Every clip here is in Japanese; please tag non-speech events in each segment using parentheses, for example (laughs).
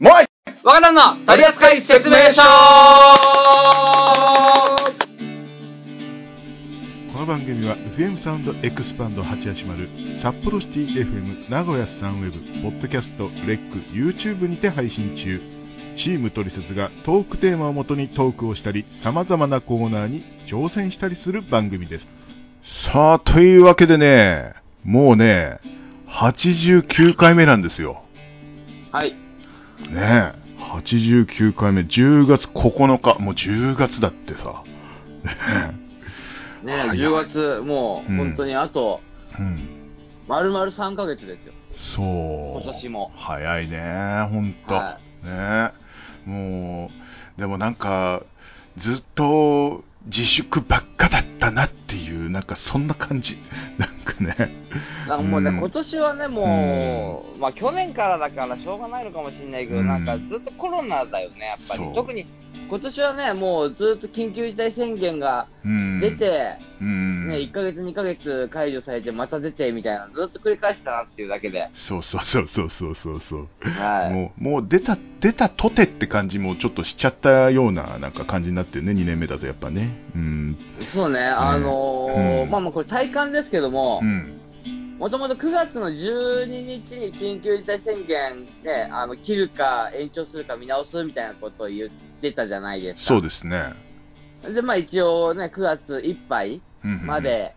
もういわからんの取扱説明書。この番組は FM サウンドエクスパンド880札幌シティ FM 名古屋サンウェブポッドキャストレック YouTube にて配信中。チームトリセツがトークテーマをもとにトークをしたり様々なコーナーに挑戦したりする番組です。さあというわけでねもうね89回目なんですよ。はい。ねえ89回目10月9日もう10月だってさ。ねね早い。10月、もう、うん。本当にあと、えうん。丸々3ヶ月ですよ。そう。今年も。早いねほんと、はねもうでもなんかずっと自粛ばっかだったなっていうなんかそんな感じ。(laughs) なんかね。なんかもうね、うん。今年はね、もう、まあ去年からだからしょうがないのかもしれないけど、うん。なんかずっとコロナだよね、やっぱり。特に今年はね、もうずっと緊急事態宣言がうん。出て、うん。ね、1ヶ月、2ヶ月解除されて、また出てみたいな、ずっと繰り返したなっていうだけで。そうそうそうそうそうそう。そうはい。もうもう出た出たとてって感じもちょっとしちゃったようななんか感じになってるね2年目だとやっぱね。うん。そうね、あのーうん。まあまあこれ体感ですけどもう、んもともと9月の12日に緊急事態宣言で、あの、切るか延長するか見直すみたいなことを言ってたじゃないですか。そうですね。で、まあ一応ね、9月いっぱいうんうんうん。まで、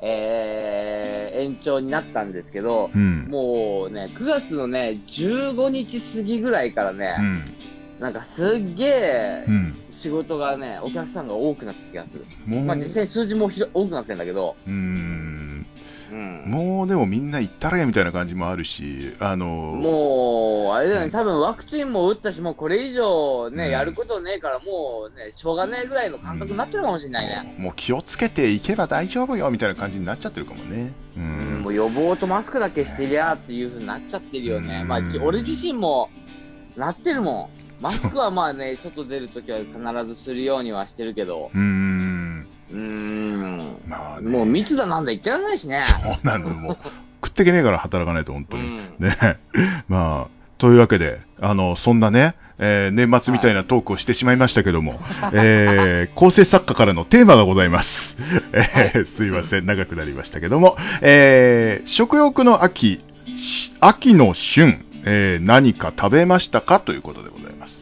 えー、延長になったんですけど、うん。もうね、9月のね、15日過ぎぐらいからね、うん。なんかすっげえうん。仕事がね、お客さんが多くなった気がする。まあ実際数字もひろ多くなってんだけど、うんうん。もうでもみんな行ったらやみたいな感じもあるし、あのもう、あれだよね、うん多分ワクチンも打ったし、もうこれ以上ね、うんやることねえから、もうね、しょうがねえぐらいの感覚になってるかもしれないね。もう気をつけていけば大丈夫よみたいな感じになっちゃってるかもね。ううん、んもう予防とマスクだけしてりゃっていう風になっちゃってるよね。うんまあ、き俺自身もなってるもん。マスクはまあね、外出るときは必ずするようにはしてるけど、うーん。うーん、まあねもう密だなんだ言ってらんないしね。そうなの、もう (laughs) 食ってけねえから働かないと、本当に。うんね。(laughs) まあ、というわけで、あの、そんなね、えー年末みたいなトークをしてしまいましたけども、えー (laughs) 構成作家からのテーマがございます。えーすいません、長くなりましたけども、えー食欲の秋、し秋の旬、えー何か食べましたかということでございます。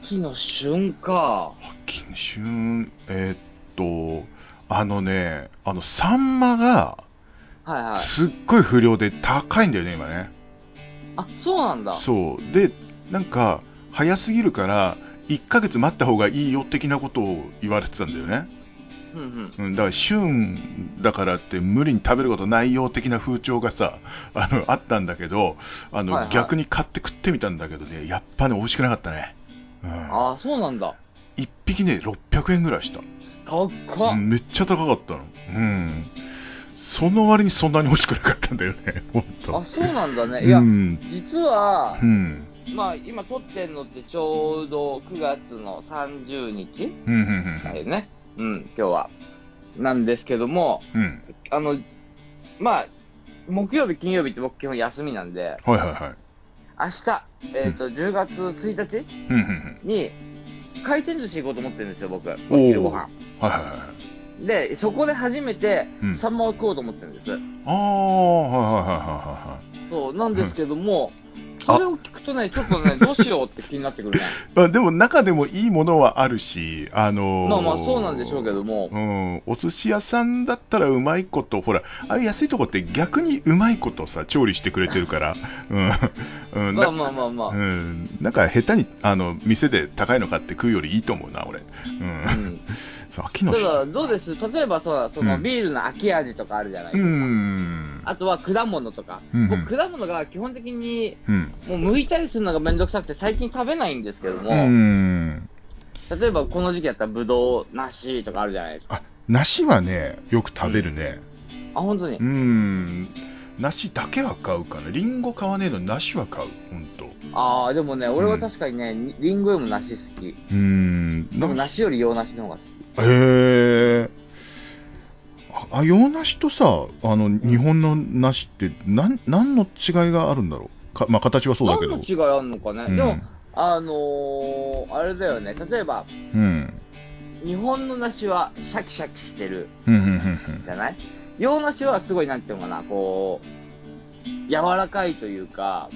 秋の旬か。秋の旬、えーっと、あのね、あの、サンマが、はいはい。すっごい不良で高いんだよね、今ね。あ、そうなんだ。そう。で、なんか、早すぎるから、1ヶ月待った方がいいよ的なことを言われてたんだよね。うんうん。うん、だから、旬だからって無理に食べることないよ的な風潮がさ、あの、あったんだけど、あの、はいはい逆に買って食ってみたんだけどね、やっぱね、美味しくなかったね。うん。ああ、そうなんだ。1匹ね、600円ぐらいした。高っ。うんめっちゃ高かったの。うん。その割にそんなに美味しくなかったんだよね、ほんと。あ、そうなんだね。いや、うん。実はう、ん。まあ、今撮ってんのってちょうど9月の30日うん。うん。だよね。うん、今日は。なんですけども、うん。うん。あの、まあ、木曜日、金曜日って僕基本休みなんで、はいはいはい。明日、えっ、と、10月1日うん。うん。に、回転寿司行こうと思ってるんですよ、僕。お昼ご飯。はいはいはい。で、そこで初めてうん、サンマを食おうと思ってるんです。ああ、はいはいはいはそう、なんですけども、うんそれを聞くとね、ちょっとね、どうしようって気になってくるね。(laughs) でも中でもいいものはあるし、あのーまあまあ、そうなんでしょうけども。うん、お寿司屋さんだったらうまいこと、ほら、あれ安いとこって逆にうまいことさ、調理してくれてるから、(laughs) うん、うん、なまあまあまあまあ。うん、なんか下手にあの店で高いの買って食うよりいいと思うな、俺。うん。うんそう秋のただ、どうです？例えばそうその、うんビールの秋味とかあるじゃないでうすか。ん。あとは果物とか。うんうん僕、果物が基本的に、うん。もう剥いたりするのがめんどくさくて最近食べないんですけども、うん。例えばこの時期だったらブドウ、梨とかあるじゃないですか。あ、梨はね、よく食べるね。あ、本当に？う。ん。梨だけは買うかな。リンゴ買わねえの梨は買う。ほんと。ああ、でもね、俺は確かにね、リンゴよりも梨好き。うん。でもな梨より洋梨の方が好き。へえ。ああ洋梨とさ、あの、日本の梨って、なん、何の違いがあるんだろう？かまあ、形はそうだけど。何の違いあんのかね、うん。でも、あのー、あれだよね、例えば、うん。日本の梨はシャキシャキしてる。うん、うん、うんじゃない？洋梨はすごい、なんていうのかな、こう、柔らかいというか。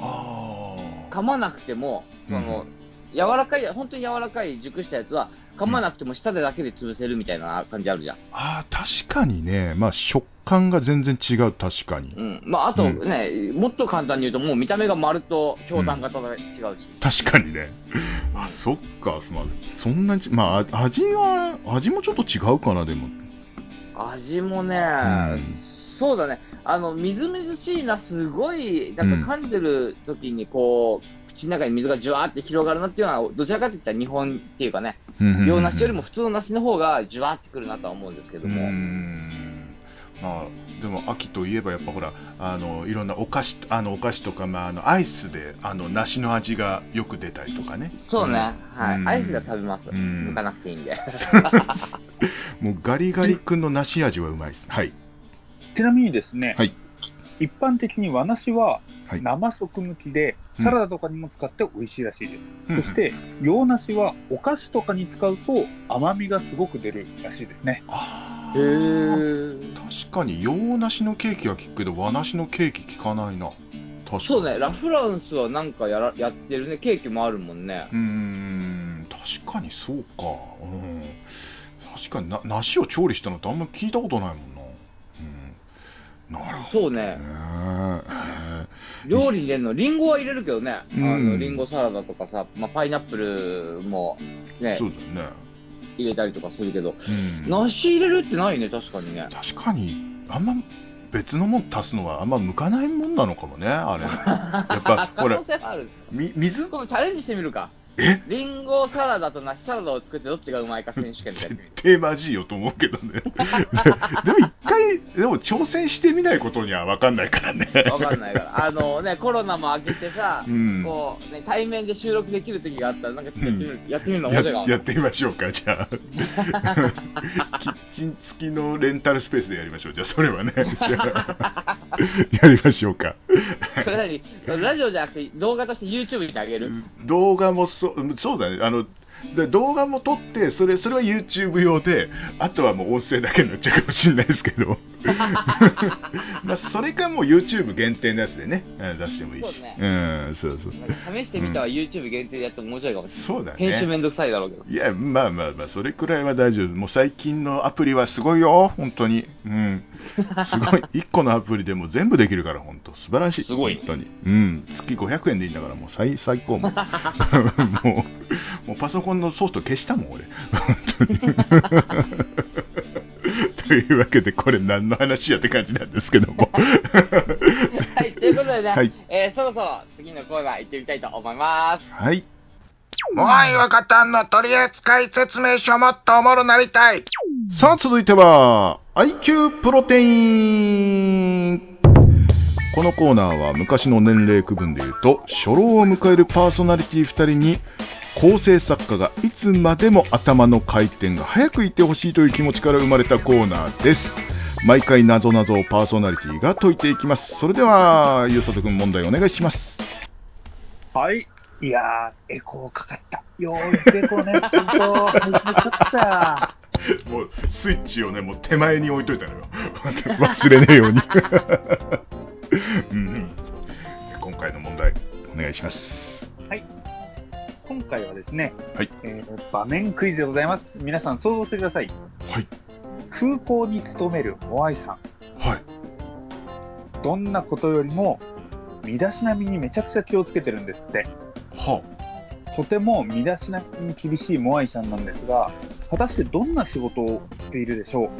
噛まなくても、その、柔らかい、本当に柔らかい熟したやつは、噛まなくても舌でだけで潰せるみたいな感じあるじゃん。ああ、確かにね、まあ、食感が全然違う、確かに。うん。まあ、あとうんね、もっと簡単に言うと、もう見た目が丸と氷炭型が違うし。確かにね。あ、そっか、まあ、そんなに、まあ、味は、味もちょっと違うかな、でも。味もね、うんそうだね。あの、みずみずしいな、すごい、なんか噛んでる時にこう、口の中に水がジュワーって広がるなっていうのは、どちらかといったら日本っていうかね、洋梨よりも普通の梨の方がジュワーってくるなとは思うんですけどうも。ん。まあ、でも秋といえばやっぱほらあのいろんなお菓子あのお菓子とか、まあ、あのアイスであの梨の味がよく出たりとかね。そうね、はい、うん。アイスが食べます。うん。抜かなくていいんで。(laughs) もうガリガリ君の梨味はうまいです。はい。ちなみにですね、はい一般的に和梨ははい。生食向きで、うん。サラダとかにも使って美味しいらしいです。うんそして、洋梨はお菓子とかに使うと甘みがすごく出るらしいですね。あへー。ー。確かに洋梨のケーキは効くけど和梨のケーキ効かないな。そうね、ラ・フランスはなんかやらやってるね、ケーキもあるもんね。う。ーん。確かにそうか。うん。確かにな梨を調理したのってあんま聞いたことないもんなそうね、料理に入れるの、リンゴは入れるけどね、あうん。のリンゴサラダとかさ、まあ、パイナップルもねそう、だよね。入れたりとかするけど、うん。梨入れるってないね、確かにね。確かにあんま別のもん足すのはあんま向かないもんなのかもねあれ。やっぱほら (laughs) 可能性はある。み水？今度チャレンジしてみるか。え？リンゴサラダと梨サラダを作ってどっちがうまいか選手権でやってみる。テーマ G よと思うけどねで (laughs) でも一回でも挑戦してみないことには分かんないからねわかんないから。あのね、コロナも明けてさ、うんこう、ね、対面で収録できる時があったら、なんかちょっとやってみる、やってみるの面や白いかも。やってみましょうか、じゃあ。(laughs) キッチン付きのレンタルスペースでやりましょう。じゃあ、それはね。(laughs) やりましょうか。それラジオじゃなくて動画として YouTube にあげる？動画もそ、そうだね。あの、で動画も撮ってそれ、それは YouTube 用で、あとはもう音声だけになっちゃうかもしれないですけど。(laughs) まあ、それかもう YouTube 限定のやつでね、うん出してもいいし。そうねうん、そうそう。なんか試してみたは YouTube 限定でやっても面白いかもしれない。そうだね。編集めんどくさいだろうけど。いや、まあまあまあ、それくらいは大丈夫。もう最近のアプリはすごいよ、本当に。うん。すごい。(laughs) 1個のアプリでも全部できるから、本当素晴らしい。すごい本当に。うん。月500円でいいんだから、もう最最高もう。(laughs) もう、もうパソコンのソフト消したもん、俺。本当に。というわけで、これ何の話やって感じなんですけども。(laughs) はい、ということでね、はいえーそろそろ次のコーナー行ってみたいと思います。はい。モアイ若旦の取扱説明書もっとおもろなりたい。さあ、続いては、IQ プロテイン。このコーナーは昔の年齢区分でいうと、初老を迎えるパーソナリティ2人に、構成作家がいつまでも頭の回転が早くいってほしいという気持ちから生まれたコーナーです。毎回謎々をパーソナリティが解いていきます。それでは、ゆうさとくん問題お願いします。はい。いやー、エコーかかった。よーい、エコーね、本当、始めちゃった。もうスイッチをね、もう手前に置いといたのよ。忘れねえように。(laughs) うんうん、今回の問題、お願いします。今回はですね、はいえー場面クイズでございます。皆さん想像してください。はい。空港に勤めるモアイさん。はい。どんなことよりも、身だしなみにめちゃくちゃ気をつけてるんですって。はとても身だしなみに厳しいモアイさんなんですが、果たしてどんな仕事をしているでしょ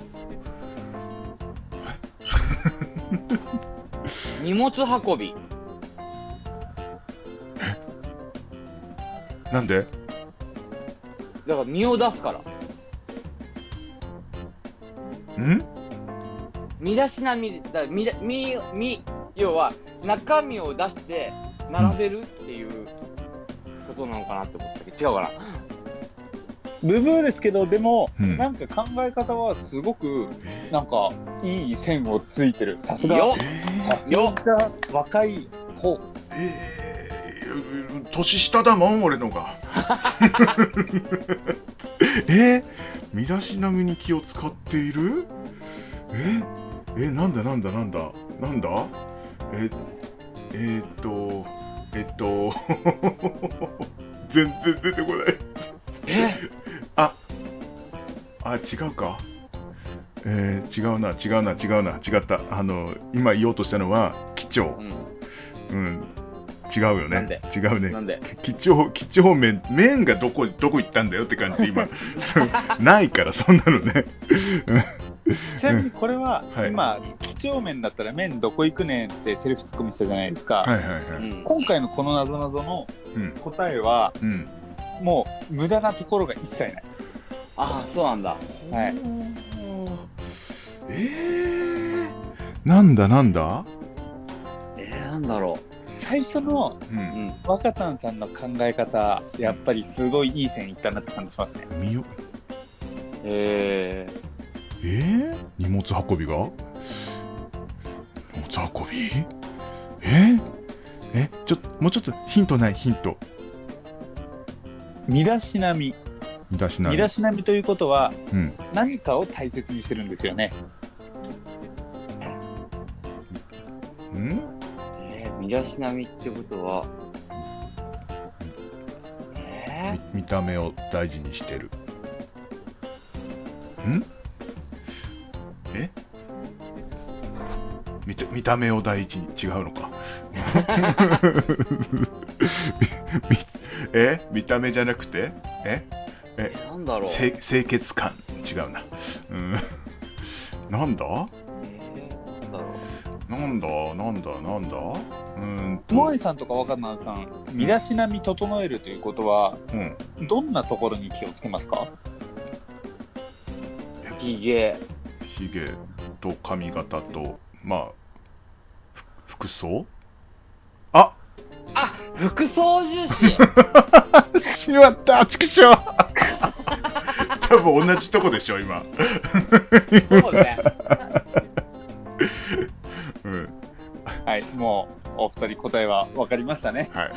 う？(laughs) 荷物運び。なんで？だから身を出すから。ん？身だしなみ、だ身だ身、身、要は中身を出して並べるっていうことなのかなって思ったけど、違うかな？ブブーですけど、でも、うん。なんか考え方はすごく、なんか、いい線をついてる。さすが、よさすが若い子え？ー、年下だもん、俺のが。(laughs) え身だしなみに気を使っている？ええ、なんだなんだなんだなんだ？え、えー、っと、えっと、(laughs) 全然出てこない。え？あ、あ、違うか？えー、違うな、違うな、違うな、違った。あの、今言おうとしたのは、基調。うん。うん。違うよねなんで？違うね。なんで？基調、基調麺、麺がどこ、どこ行ったんだよって感じで今、(laughs) ないから、そんなのね。(laughs) ちなみにこれは、はい今、几帳面だったら麺どこ行くねんってセルフツッコミしたじゃないですか。はいはいはい。うん。今回のこのなぞなぞのうん。答えは、うん。もう無駄なところが一切ない。ああ、そうなんだ。はい。えー、なんだなんだ？えー、なんだろ最初のう。う。うんさんの考え方、やっぱりすごいいい線いったなって感じしますね。みよ、ええー、荷物運びが？荷物運び？えー、え、ちょっと、もうちょっとヒントない、ヒント。身だしなみ。身だしなみ。身だしなみということは、うん。何かを大切にしてるんですよね。ん？身だしなみってことは、えみ見た目を大事にしてる。ん？え？見た見た目を第一に違うのか。(laughs) え？見た目じゃなくて？え？え？ー、なんだろう。せ清潔感。違うな。うん。なんだ？えー、なんだろう。なんだ？なんだ？なんだ？うーんと。萌えさんとか若菜さん、身だしなみ整えるということは、うん。どんなところに気をつけますか？ひげ。ひげと髪型とまあふ服装？あ！あ、服装重視。(laughs) しまった。畜生 (laughs) (laughs) 多分同じとこでしょ今。そうね。うん (laughs) はい、もう、お二人答えは分かりましたね。はい。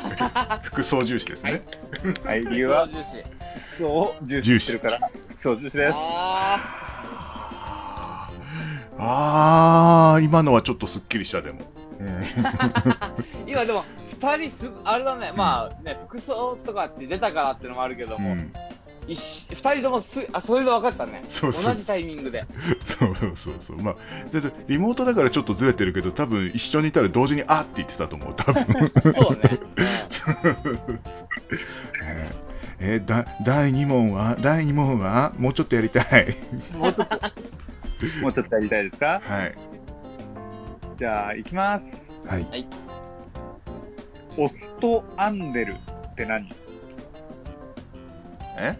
服装重視ですね、はい、(laughs) 理由は？服装を重視してるから、服装重視です。ああー今のはちょっとすっきりしたでも、(laughs) 今でも、二人す、あれだね、まあね、服装とかって出たからってのもあるけども、うん一二人ともす、あ、それで分かったね。そうそう。同じタイミングで。そうそうそうそう。まあリモートだからちょっとずれてるけど多分一緒にいたら同時に「あ」って言ってたと思う多分。そうね。(laughs) えーだ第2問は第2問はもうちょっとやりたい。もうちょっと、もうちょっとやりたいですか？はい。じゃあ、いきます。はい。オストアンデルって何？え？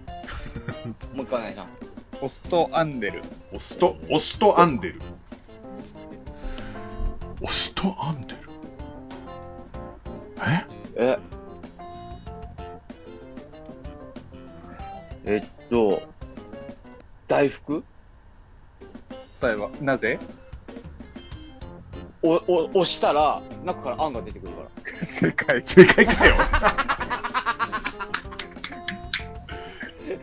(laughs) もう一回お願いします。オストアンデル。オストオストアンデルオストアンデル？え？え？えっと、大福？答えは、なぜ？お、お、押したら、中からあんが出てくるから。(laughs) 正解。正解かよ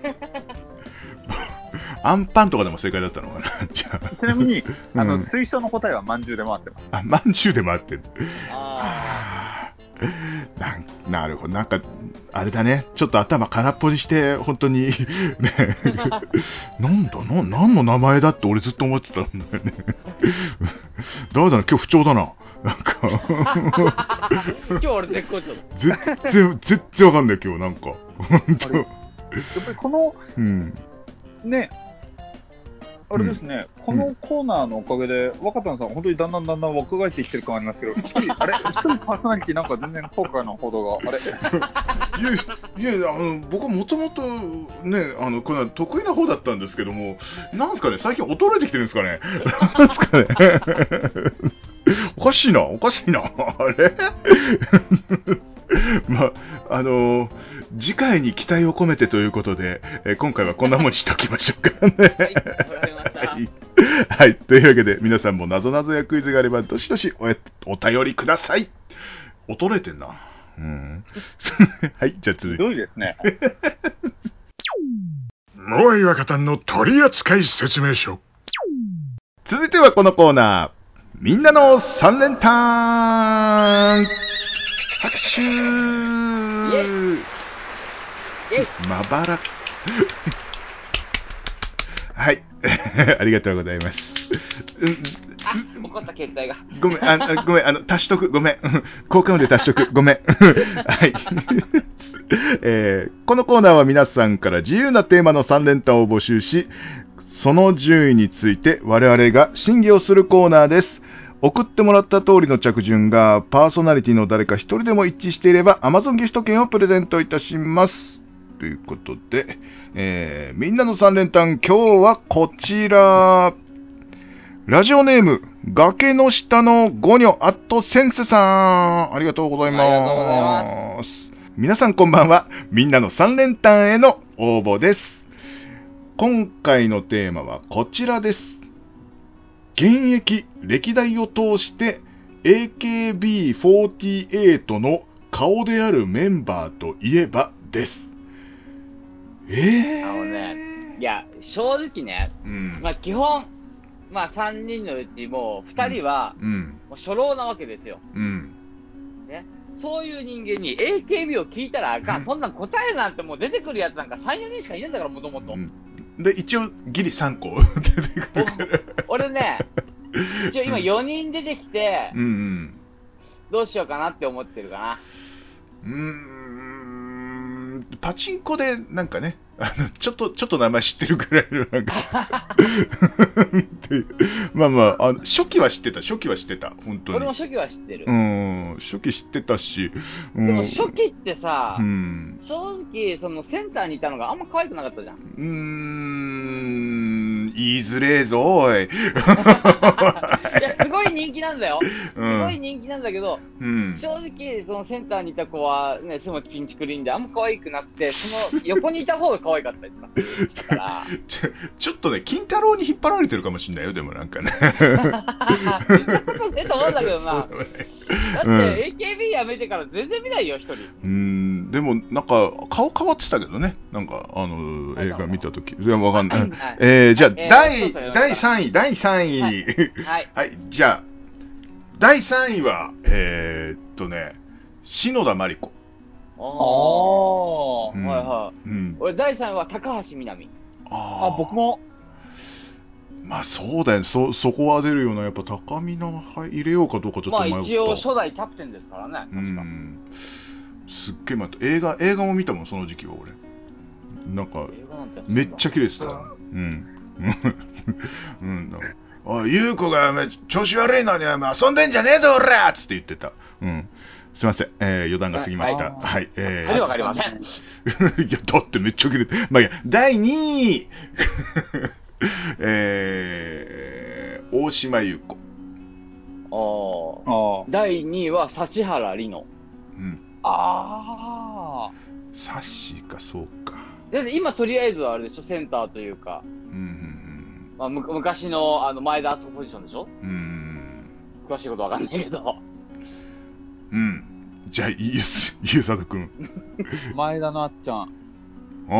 (laughs) アンパンとかでも正解だったのかな？(laughs) じゃちなみに、あの、うん推奨の答えはまんじゅうで回ってます。ああ (laughs) まんじゅうでもあってるあなんなるほど、なんか、あれだね、ちょっと頭空っぽにして、本当に、ね、なんだ、な、何の名前だって俺ずっと思ってたんだよね。誰だろう、今日不調だな。なんか、あ。今日俺絶好調だ。全然、全然わかんない、今日、なんか。やっぱりこの、うん。ね、あれですね、このコーナーのおかげで、若田さん、本当にだんだんだんだん若返ってきてる感ありますけど、一人、(laughs) あれ？一人パーソナリティなんか全然今回の報道が、あれ？いや、いや、あの、僕はもともとね、あの、これは得意な方だったんですけども、なんですかね、最近衰えてきてるんですかね？(laughs) なんですかね？(laughs) おかしいな、おかしいな。あれ？(laughs) まあ、あの次回に期待を込めてということで、えー今回はこんなもんにしておきましょうかね。はい。はい。はい。というわけで、皆さんも謎々やクイズがあれば、どしどしおやお便りください。衰えてんな。うん。(laughs) はい、じゃあ続いて。ひどいですね。モアイ若旦の取扱説明書。続いてはこのコーナー。みんなの三連単拍手まばら。はい。(laughs) ありがとうございます。うんあ、怒った携帯が。ごめん、ああごめん、あの、足しとく、ごめん。うん効果音で足しとく、ごめん。(laughs) はい。(laughs) えーこのコーナーは皆さんから自由なテーマの3連単を募集し、その順位について我々が審議をするコーナーです。送ってもらった通りの着順がパーソナリティの誰か一人でも一致していれば Amazon ギフト券をプレゼントいたします。ということで、えーみんなの3連単今日はこちら。ラジオネーム、崖の下のゴニョアットセンセさん。ありがとうございます。ありがとうございます皆さんこんばんは。みんなの3連単への応募です。今回のテーマはこちらです。現役歴代を通して AKB48 の顔であるメンバーといえばです。えー、あのね、いや、正直ね、うん。まあ基本、まあ3人のうちもう2人は、うん。もう初老なわけですよ。うん。ね。そういう人間に AKB を聞いたらあかん。そんなん答えなんてもう出てくるやつなんか3、4人しかいないんだから、もともと。で、一応、ギリ3個 (laughs) 出てくるから。俺ね、一応今4人出てきてう、んどうしようかなって思ってるかうん。うーん、パチンコで、なんかね、あの、ちょっと、ちょっと名前知ってるくらいの、なんか (laughs) っていうまあまああの、初期は知ってた、初期は知ってた、本当な。に。俺も初期は知ってるう。ん、初期知ってたし、うん、でも初期ってさう、ん、正直、そのセンターにいたのがあんま可愛くなかったじゃん。うーん、言いづれえぞ、おい。(laughs) いや、すごい人気なんだよ。すごい人気なんだけど、うん。正直、そのセンターにいた子は、ね、すごいチンチクリンで、あんま可愛くなくて、その横にいた方が可愛かったりとたから、(laughs) ちょちょっとね、金太郎に引っ張られてるかもしんないよ、でもなんかね。(laughs) そんなことねえと思うんだけどな。だそうだねって、AKB やめてから全然見ないよ、一人。うん、でもなんか顔変わってたけどね、なんかあの映画見たとき、いやわかんないえー、じゃあ、えー第第3位、第3位、ははいい、(laughs) はい。じゃあ、第3位は、えー、っとね、篠田麻里子。あおー。うんはいはい。うん、俺、第3位は高橋みなみ。あーあ、僕も、まあそうだよね、そそこは出るような、やっぱ高見の入れようかどうかちょっとまあ迷った。一応初代キャプテンですからね、う確か。ん、すっげえ迷った。映画、映画も見たもん、その時期は俺。なんか、めっちゃ綺麗でした。うん。うん。おい、ゆうこがめ調子悪いのに遊んでんじゃねえぞ、おらっつって言ってた。うん。すいません。えー、余談が過ぎました。ははい。えー、はいわかりません。(laughs) いや、だってめっちゃ綺麗。まあいいや、第2位 (laughs) えー、大島優子。おーあ第2位は指原莉乃。うん。あサッシーか、そうか。で今とりあえずはあれでしょ、センターというか、うん、まあ、む昔のあの前田敦子ポジションでしょ？うん。詳しいことわかんないけど。うん。じゃあ、ゆう、ゆうさとくん。あ、(laughs) 前田のあっちゃん。あああ、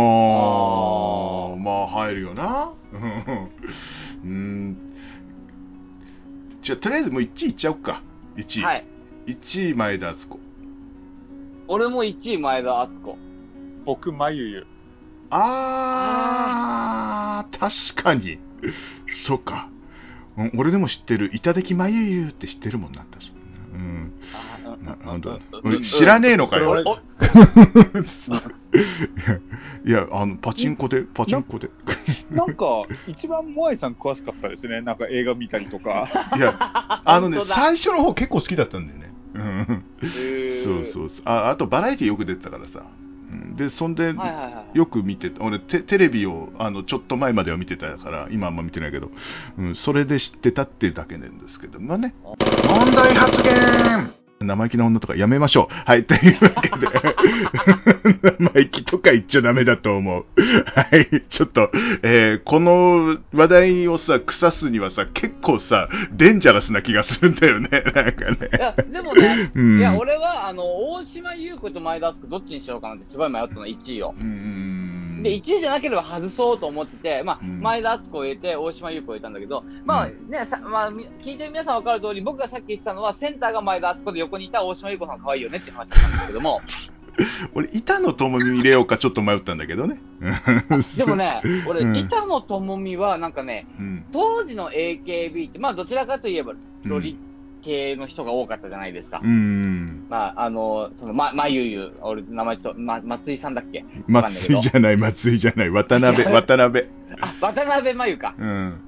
ーまあ入るよな。(laughs) うん。じゃあ、とりあえずもう1位いっちゃおうか。1位。はい。1位、前田敦子。俺も1位前田敦子。僕、まゆゆ。あー、確かに。そうか。うん俺でも知ってる。いただきまゆゆって知ってるもんな、確かに。うん。な知らねえのかよ。いや、あの、パチンコで、パチンコで。なんか、一番モアイさん詳しかったですね。なんか映画見たりとか。いや、あのね、最初の方結構好きだったんだよね。そうそうそうあ。あと、バラエティよく出てたからさ。うんで、そんで。よく見てた。俺テ、テレビを、あの、ちょっと前までは見てたから、今あんま見てないけど、うん、それで知ってたっていうだけなんですけどもね。問題発言生意気な女とかやめましょう。はい、というわけで、(laughs) 生意気とか言っちゃダメだと思う。はい、ちょっと、えーこの話題をさ、腐すにはさ、結構さ、デンジャラスな気がするんだよね、(laughs) なんかね。いや、でもね、うんいや、俺は、あの、大島優子と前田敦子どっちにしようかなってすごい迷ったの、1位を。うんうんで、1位じゃなければ外そうと思ってて、まあ、うん。前田敦子を入れて、大島優子を入れたんだけど、まあね、さまあ、み聞いてる皆さん分かる通り、僕がさっき言ってたのは、センターが前田敦子で横にいた大島優子さん可愛いよねって話だったんですけども、(laughs) 俺、板野友美入れようかちょっと迷ったんだけどね。でもね、(laughs) 俺、うん。板野友美はなんかね、うん、当時の AKB って、まあ、どちらかといえば、ロリ系の人が多かったじゃないですか。うん。まあ、あの、その、ま、まゆゆ、俺、名前ちょっと、ま、松井さんだっけ？松井じゃない、松井じゃない、渡辺、渡辺。あ、渡辺真由か。うん。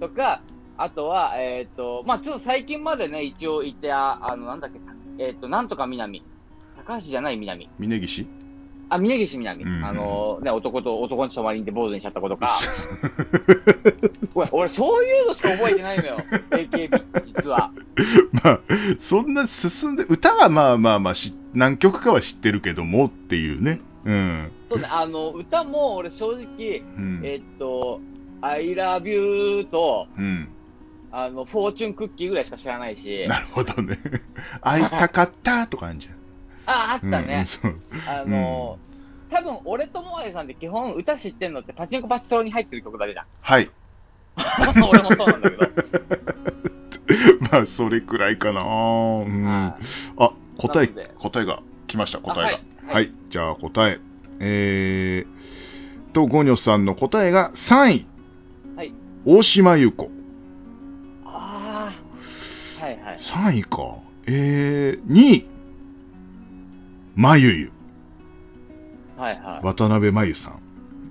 とか、あとは、えっ、と、まあちょっと最近までね、一応いて、ああの、なんだっけ、えっ、と、なんとか南。高橋じゃない南。峯岸？あ、峯岸南。うんあの、ね、男と、男の泊まりにて坊主にしちゃった子とか。(laughs) 俺、俺、そういうのしか覚えてないのよ。AKB、実は。(laughs) まあ、そんな進んで、歌はまあまあまあし、何曲かは知ってるけどもっていうね。うん。そうね、あの、歌も俺正直、うん。えっ、と、I love you と、うん。あの、フォーチュンクッキーぐらいしか知らないし。なるほどね。(laughs) 会いたかったとかあるじゃん。あ、あったね。うんあの、多分俺とモアイさんって基本歌知ってんのってパチンコパチトロに入ってる曲だけじゃん。はい。(laughs) 俺もそうなんだけど。(laughs) まあ、それくらいかな。うん。はいあ、答え答えが来ました、答えが。あははいい、じゃあ答え。えー、と、ゴニョさんの答えが3位。はい。大島優子。ああ。はいはい。3位か。えー、2位。まゆゆ。はいはい。渡辺真由さん。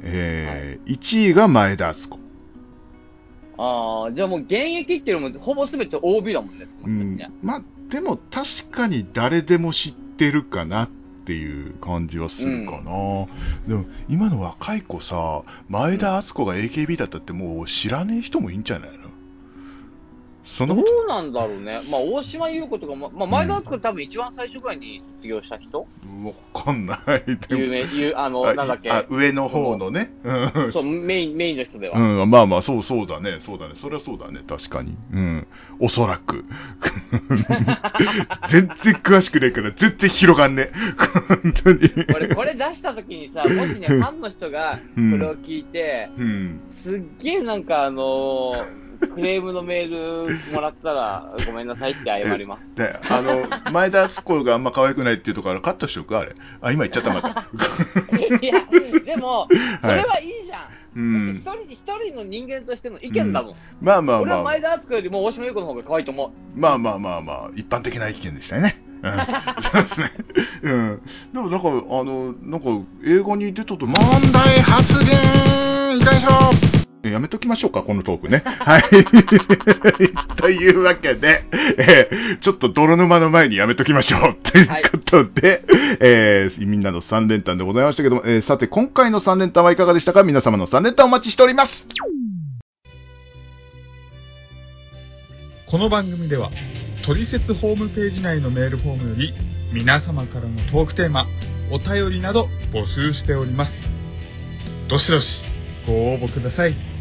えー1位が前田敦子。ああ、じゃあもう現役っていうのもほぼ全て OB だもんね。うん、まあ、でも確かに誰でも知ってるかなっていう感じはするかな。でも、今の若い子さ、前田敦子が AKB だったってもう知らねえ人もいいんじゃないの？そんなどうなんだろうね。まあ、大島優子とかも、まあ、前田敦子多分一番最初ぐらいに卒業した人？わかんない。有名、有あの、あなんだっけ？あ上の方のね。うんそう、メイン、メインの人では。うん、まあまあ、そうそうだね、そうだね、そりゃそうだね、確かに。うん、おそらく。(laughs) 全然詳しくないから、全然広がんね。本当に。俺、これ出した時にさ、(laughs) もしね、ファンの人がこれを聞いて、うん。すっげえなんかあのークレームのメールもらったら、ごめんなさいって謝ります。で、(laughs) あの、前田敦子があんま可愛くないっていうところからカットしとくあれ。あ、今言っちゃった、また。いや、でも、それはいいじゃん。うん一。人、一人の人間としての意見だもん。まあまあまあ俺は前、田敦子よりも大島優子の方が可愛いと思う。まあまあまあまあ、一般的な意見でしたよね。うん、そうですね。うん。でもなんか、あの、なんか、映画に出たと、問題発言いたしょえやめときましょうか、このトークね。はい。(laughs) というわけで、えーちょっと泥沼の前にやめときましょう。ということで、えーみんなの3連単でございましたけども、えーさて、今回の3連単はいかがでしたか？皆様の3連単お待ちしております。この番組では、トリセツホームページ内のメールフォームより、皆様からのトークテーマ、お便りなど募集しております。どしどし、ご応募ください。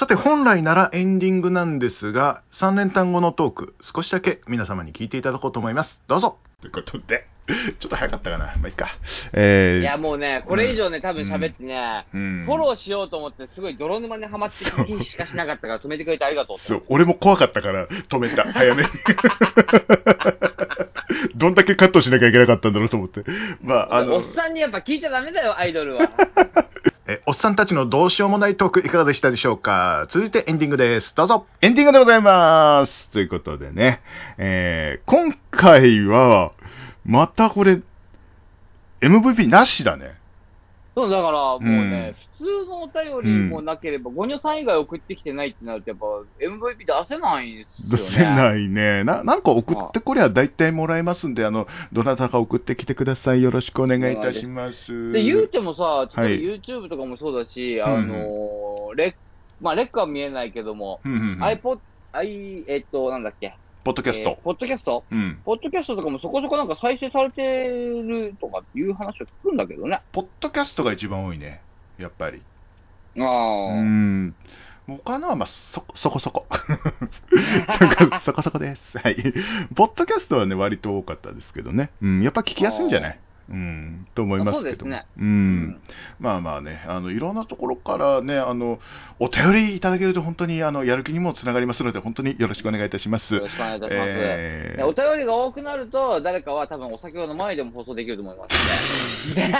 さて、本来ならエンディングなんですが、3連単後のトーク、少しだけ皆様に聞いていただこうと思います。どうぞということで、ちょっと早かったかな。まあ、いいか。えー、いや、もうね、これ以上ね、多分喋ってね、うんフォローしようと思って、すごい泥沼にはまってる気しかしなかったから止めてくれてありがとうそう、俺も怖かったから止めた、早めに。(laughs) どんだけカットしなきゃいけなかったんだろうと思って。まあ、あのおっ、さんにやっぱ聞いちゃダメだよ、アイドルは。(laughs) え、おっさんたちのどうしようもないトークいかがでしたでしょうか？続いてエンディングです。どうぞ。エンディングでございます。ということでね、えー、今回は、またこれ、MVP なしだね。そう、だからもうね、うん普通のお便りもなければ、ゴニョさん以外送ってきてないってなると、やっぱ MVP 出せないですよね。出せないね。な、なんか送ってこりゃ大体もらえますんで、あの、どなたか送ってきてください。よろしくお願いいたします。で、言うてもさ、例はいえば YouTube とかもそうだし、んあのーレッ、まあ、レックは見えないけども、うんうんうん iPod、i、えっと、なんだっけ、ポッドキャスト。えーポッドキャスト？うん。ポッドキャストとかもそこそこなんか再生されてるとかいう話を聞くんだけどね。ポッドキャストが一番多いね。やっぱり。あうあ。ん。他のは、まあ、そ、そこそこ。(laughs) そこそこです。はい。ポッドキャストはね、割と多かったですけどね。うん。やっぱ聞きやすいんじゃない？うん。と思いますけども。そうですねう。うんん。まあまあね、あの、いろんなところからね、あの、お便りいただけると本当に、あの、やる気にもつながりますので、本当によろしくお願いいたします。よろしくお願いいたします。えでお便りが多くなると、誰かは多分お酒を飲まないでも放送できると思いますので。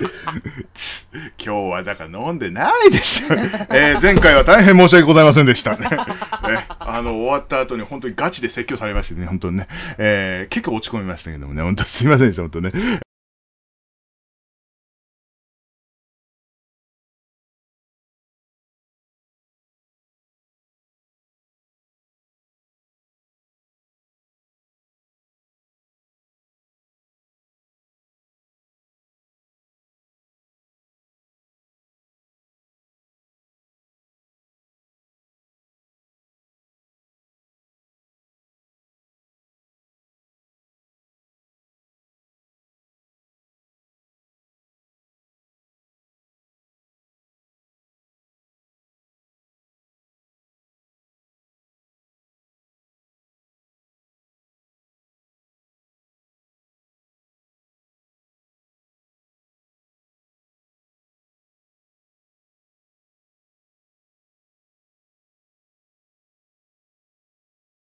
(laughs) 今日はだから飲んでないでしょ。えー前回は大変申し訳ございませんでした。ね、ねあの、終わった後に本当にガチで説教されましてね、本当にね、えー結構落ち込みましたけどもね、本当すいませんでした、本当ね。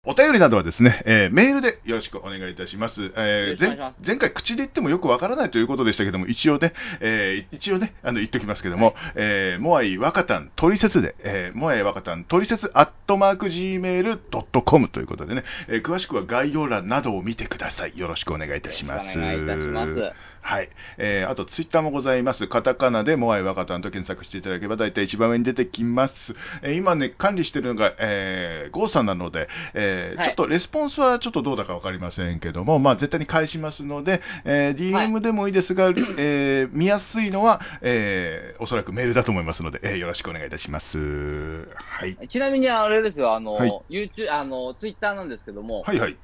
お便りなどはですね、えーメールでよろしくお願いいたします。えー前前回口で言ってもよくわからないということでしたけども、一応ね、えー一応ね、あの言っておきますけども、えーモアイ若旦トリセツで、えーモアイ若旦トリセツアットマーク Gmail.com ということでね、えー詳しくは概要欄などを見てください。よろしくお願いいたします。よろしくお願いいたしますはい。えーあと、ツイッターもございます。カタカナでモアイ若旦と検索していただければ、大体一番上に出てきます。えー今ね、管理してるのが、えーゴーさんなので、えーはいちょっとレスポンスはちょっとどうだかわかりませんけども、まあ、絶対に返しますので、えーはい DM でもいいですが、えー見やすいのは、えーおそらくメールだと思いますので、えーよろしくお願いいたします。はい。ちなみにあれですよ、あの、はい YouTube、あの、ツイッターなんですけども、はいはい。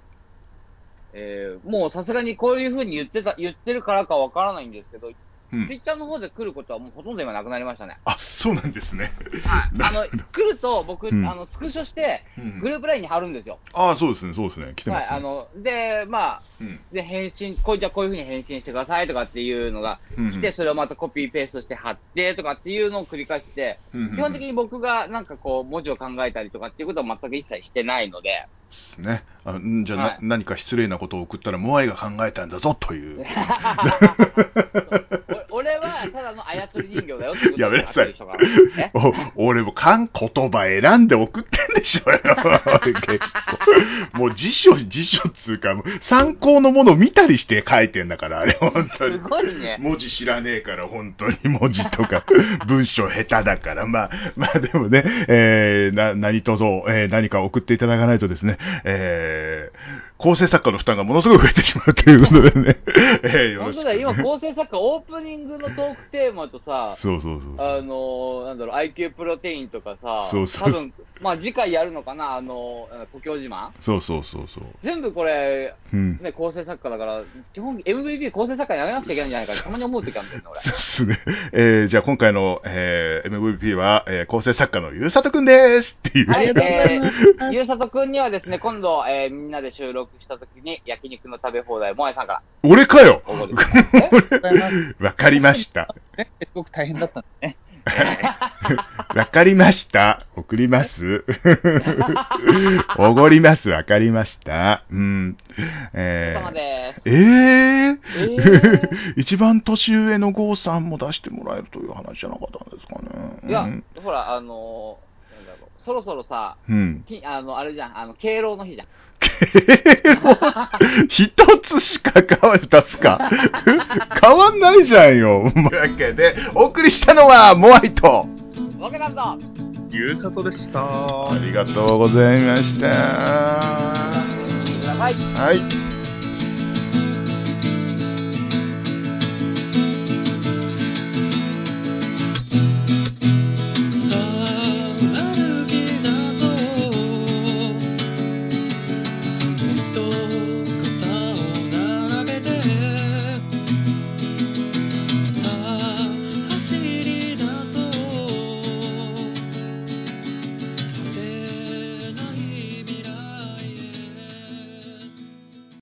えーもうさすがにこういう風に言ってた、言ってるからかわからないんですけど、うんツイッターの方で来ることはもうほとんど今なくなりましたね。あ、そうなんですね。あの、来ると僕、うんあの、スクショして、うんグループラインに貼るんですよ。あそうですね、そうですね。来てます、ね。はい、あの、で、まあ、うん、で、返信、こうじゃあこういう風に返信してくださいとかっていうのが来て、それをまたコピーペーストして貼ってとかっていうのを繰り返して、基本的に僕がなんかこう、文字を考えたりとかっていうことは全く一切してないので、ね、あんじゃあ、なはい。何か失礼なことを送ったら、モアイが考えたんだぞという。(laughs) お俺はただの操り人形だよってことやめなさい。俺もかん言葉選んで送ってんでしょよ。(laughs) 結構。もう辞書、辞書っつうか、参考のものを見たりして書いてんだから、あれ、本当にす。ごいね。文字知らねえから、本当に文字とか、(laughs) 文章下手だから、まあ、まあでもね、えー、な、何とぞ、えー何か送っていただかないとですね、えー、構成作家の負担がものすごい増えてしまうということでね、(laughs) えー、よろしく。本当だよ、今構成作家オープニングのトークテーマとさ、そうそうそう。あのー、なんだろう、IQ プロテインとかさ、そうそう多分、まあ次回やるのかな、あのー、故郷自慢そうそうそうそう。全部これ、うん。ね、構成作家だから、基本 MVP 構成作家やめなくちゃいけないんじゃないかってたまに思う時あるんだよね、俺。そうですね。えー、じゃあ今回の、えー、MVP は、えー、構成作家のゆうさとくんですっていう。はい、ありがとうございますえー、ゆうさとくんにはですね、今度、えー、みんなで収録した時に、焼肉の食べ放題、もえさんから俺かよわかりました。ね、すごく大変だったんですね。(laughs) わかりました。送ります。おごります。わかりました。うん。おえー。えー、えー一番年上の郷さんも出してもらえるという話じゃなかったんですかね。いや、うんほら、あのー、なんだろう、そろそろさ、うん。きあの、あれじゃん、あの、敬老の日じゃん。(laughs) 一つしか変わ二つか。(laughs) 変わんないじゃんよ。というわけで、お送りしたのはモアイと。わけなんだゆうさとでした。ありがとうございました。はい。